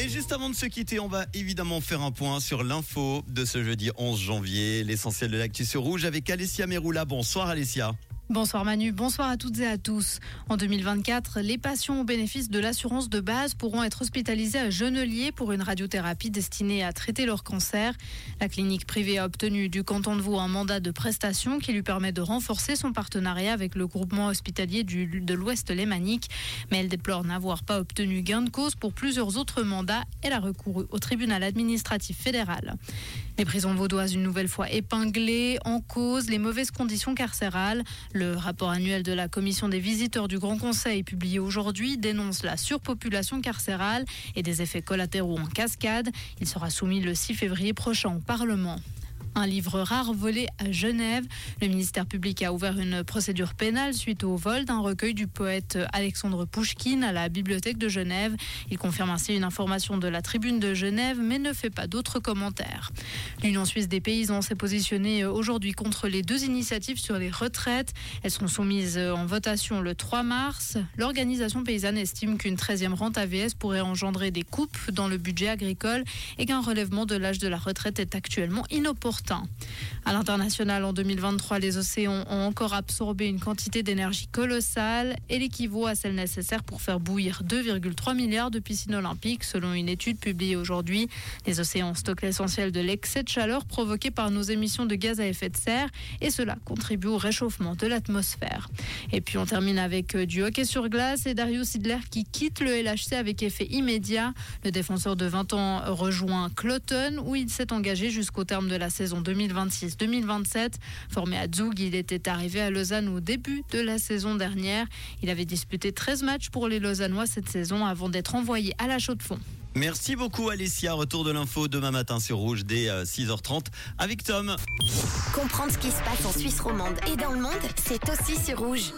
Et juste avant de se quitter, on va évidemment faire un point sur l'info de ce jeudi 11 janvier, l'essentiel de l'actu sur Rouge avec Alessia Meroula. Bonsoir Alessia. Bonsoir Manu, bonsoir à toutes et à tous. En 2024, les patients au bénéfice de l'assurance de base pourront être hospitalisés à Genelier pour une radiothérapie destinée à traiter leur cancer. La clinique privée a obtenu du canton de Vaud un mandat de prestation qui lui permet de renforcer son partenariat avec le groupement hospitalier du, de l'Ouest lémanique. Mais elle déplore n'avoir pas obtenu gain de cause pour plusieurs autres mandats. Elle a recouru au tribunal administratif fédéral. Les prisons vaudoises une nouvelle fois épinglées en cause les mauvaises conditions carcérales. Le rapport annuel de la commission des visiteurs du Grand Conseil publié aujourd'hui dénonce la surpopulation carcérale et des effets collatéraux en cascade. Il sera soumis le 6 février prochain au Parlement. Un livre rare volé à Genève. Le ministère public a ouvert une procédure pénale suite au vol d'un recueil du poète Alexandre Pouchkine à la bibliothèque de Genève. Il confirme ainsi une information de la tribune de Genève, mais ne fait pas d'autres commentaires. L'Union suisse des paysans s'est positionnée aujourd'hui contre les deux initiatives sur les retraites. Elles seront soumises en votation le 3 mars. L'organisation paysanne estime qu'une 13e rente AVS pourrait engendrer des coupes dans le budget agricole et qu'un relèvement de l'âge de la retraite est actuellement inopportun. À l'international, en 2023, les océans ont encore absorbé une quantité d'énergie colossale et l'équivaut à celle nécessaire pour faire bouillir 2,3 milliards de piscines olympiques, selon une étude publiée aujourd'hui. Les océans stockent l'essentiel de l'excès de chaleur provoqué par nos émissions de gaz à effet de serre et cela contribue au réchauffement de l'atmosphère. Et puis on termine avec euh, du hockey sur glace et Darius Sidler qui quitte le LHC avec effet immédiat. Le défenseur de 20 ans rejoint Cloton où il s'est engagé jusqu'au terme de la saison 2026-2027. Formé à Zug, il était arrivé à Lausanne au début de la saison dernière. Il avait disputé 13 matchs pour les Lausannois cette saison avant d'être envoyé à la Chaux-de-Fonds. Merci beaucoup Alessia. Retour de l'info demain matin sur Rouge dès 6h30 avec Tom. Comprendre ce qui se passe en Suisse romande et dans le monde, c'est aussi sur Rouge.